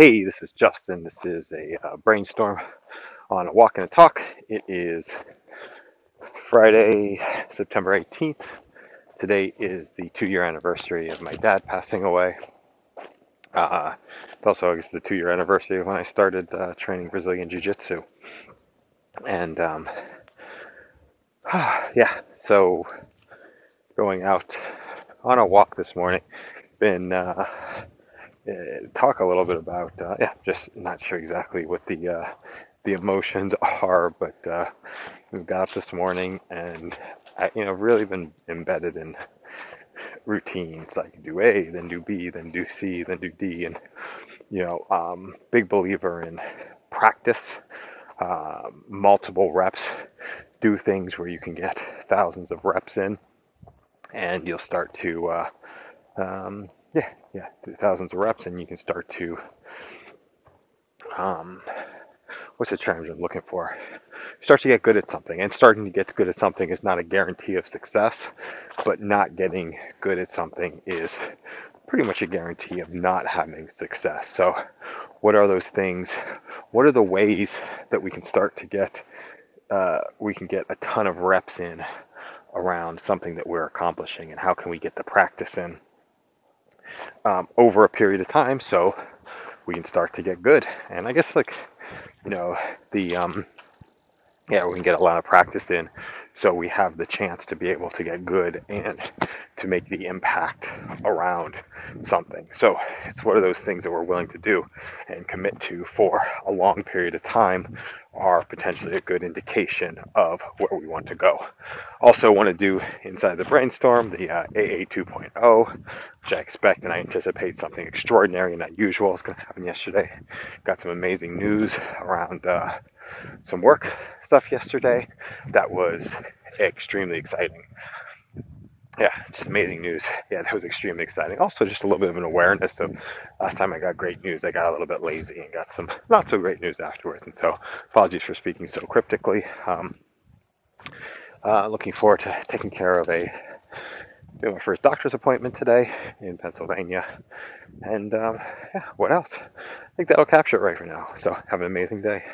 Hey, this is Justin. This is a uh, brainstorm on a walk and a talk. It is Friday, September 18th. Today is the two year anniversary of my dad passing away. Uh, it's also it's the two year anniversary of when I started uh, training Brazilian Jiu Jitsu. And um, yeah, so going out on a walk this morning, been uh, talk a little bit about uh, yeah, just not sure exactly what the uh, the emotions are, but uh, got up this morning and I, you know really been embedded in routines like do A, then do B, then do C, then do D, and you know um, big believer in practice, uh, multiple reps, do things where you can get thousands of reps in, and you'll start to uh, um, yeah, yeah, thousands of reps, and you can start to um, what's the term I'm looking for? Start to get good at something, and starting to get good at something is not a guarantee of success, but not getting good at something is pretty much a guarantee of not having success. So, what are those things? What are the ways that we can start to get uh, we can get a ton of reps in around something that we're accomplishing, and how can we get the practice in? Um, over a period of time so we can start to get good. And I guess like you know the um, yeah we can get a lot of practice in so we have the chance to be able to get good and to make the impact around something. So it's one of those things that we're willing to do and commit to for a long period of time are potentially a good indication of where we want to go. Also, want to do inside the brainstorm the uh, AA 2.0, which I expect and I anticipate something extraordinary and unusual is going to happen yesterday. Got some amazing news around uh, some work stuff yesterday that was extremely exciting yeah, just amazing news. Yeah, that was extremely exciting. Also, just a little bit of an awareness of last time I got great news, I got a little bit lazy and got some not so great news afterwards. And so, apologies for speaking so cryptically. Um, uh, looking forward to taking care of a doing my first doctor's appointment today in Pennsylvania. And um, yeah, what else? I think that'll capture it right for now. So, have an amazing day.